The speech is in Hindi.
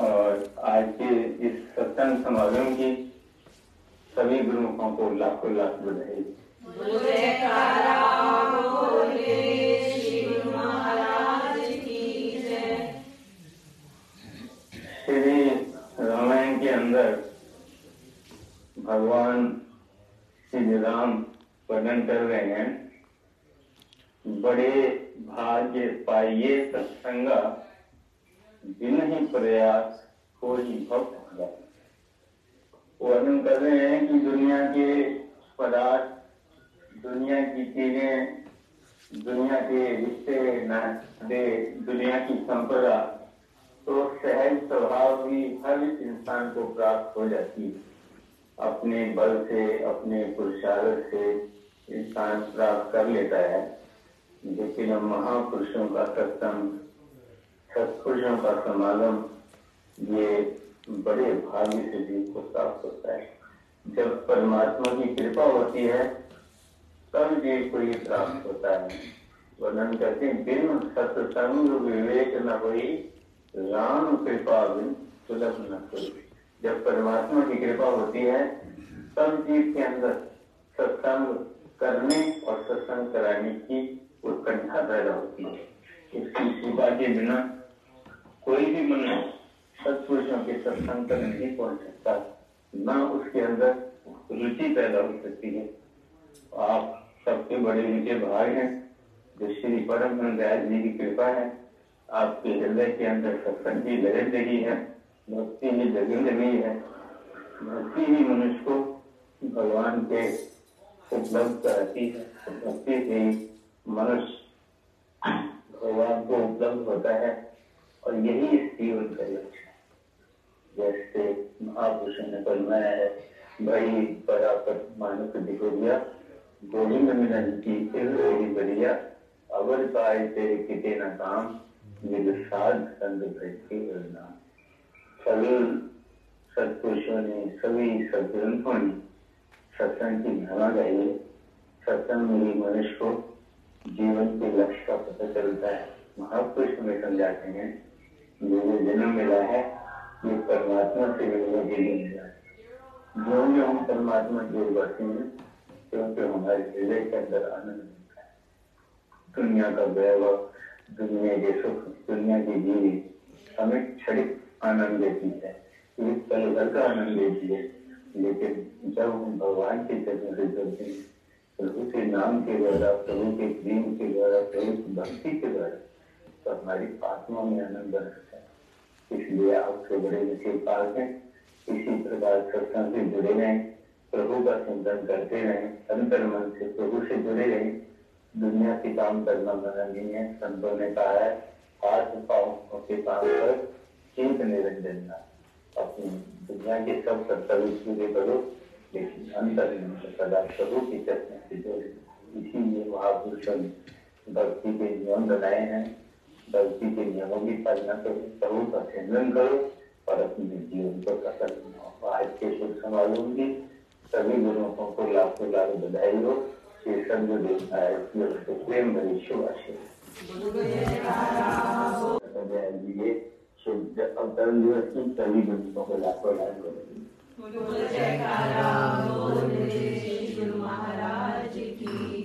और आज के इस सत्संग समागम की सभी गुरुमुखों को लाखों लाख बधाई। श्री रामायण के अंदर भगवान श्री राम वर्णन कर रहे हैं। बड़े भाग्य पाइये सत्संग, बिन ही प्रयास हो ही। भक्त वर्णन कर रहे हैं कि दुनिया के पदार्थ, दुनिया की चीज़ें, दुनिया के रिश्ते नाते दुनिया की संपदा तो सहज स्वभाव भी हर इंसान को प्राप्त हो जाती है। अपने बल से, अपने पुरुषार्थ से इंसान प्राप्त कर लेता है। लेकिन महापुरुषों का सत्संग, सत्पुरुषों का समागम, ये बड़े भाग्य से जीव को प्राप्त होता है। जब परमात्मा की कृपा होती है, तब जीव को ये प्राप्त होता है। वर्णन करते हैं, बिन सत्संग विवेक न हुई, राम कृपा बिन सुलभ न कोई जब परमात्मा की कृपा होती है, तब जीव के अंदर सत्संग करने और सत्संग कराने की उत्कंठा पैदा होती है। इसकी कृपा के बिना कोई भी मनुष्य सत्पुरुषों के सत्संग तक नहीं पहुँच सकता, न उसके अंदर रुचि पैदा हो सकती है। आप सबके बड़े ऊँचे भाग हैं, जो श्री परम दयाल जी की कृपा है, आपके हृदय के अंदर सत्संग की लहर लगी है। भक्ति जगह लगी है भक्ति ही मनुष्य को भगवान के उपलब्ध कराती है। भक्ति से ही मनुष्य भगवान को उपलब्ध होता है और यही इस जीवन का लक्ष्य है। जैसे महापुरुषों ने फरमाया है भाई बराबर मानव दिखो दिया गोविंद मिलन की तेरी बढ़िया अवर पाए तेरे किते न काम ये साध संग भक्ति नाम सभी सत्पुरुषों ने सभी सदग्रंथों ने सत्संग की महिमा गाई सत्संग में ही मनुष्य को जीवन के लक्ष्य का पता चलता है। महापुरुष हमें समझाते हैं, जो जो जन्म मिला है, ये परमात्मा से मिलने के लिए मिला है। जो जो हम परमात्मा की बढ़ते हैं, क्योंकि हमारे हृदय के अंदर आनंद मिलता है। दुनिया का वैभव, दुनिया के सुख, दुनिया की जीवी हमें क्षणिक आनंद देती है। पल भर का आनंद देती है। लेकिन जब हम भगवान के चरणों से जुड़ते हैं, प्रभु के नाम के द्वारा, प्रभु के प्रेम के द्वारा, प्रभु की भक्ति के द्वारा तो हमारी आत्मा में आनंद बरसता है। इसलिए आपसे बड़े नीचे पाल हैं। इसी प्रकार सत्संग से जुड़े रहें। प्रभु का चिंतन करते रहें। अंतर मन से प्रभु से जुड़े रहें। दुनिया के काम करना मना नहीं है। संतों ने कहा है, हाथ पाओ के काम कर चिंत निरंजन अपनी दुनिया के सब कर्तव्य पूरे करो लेकिन अंतर सदा प्रभु की चर्चा से जोड़े इसीलिए महापुरुषों ने भक्ति के नियम बनाए हैं भक्ति के नियमों की पालना करो प्रभु का चिंतन करो और अपने जीवन को सफल बनाओ। आज के शुभ समारोह की सभी गुरुओं को लाखों लाख बधाई हो श्री संत देखना है प्रेम भरी शुभ आशीर्वाद। अवतरण दिवस की सभी गुरुओं को लाखों लाख बधाई जयकारा बोल श्री गुरु महाराज की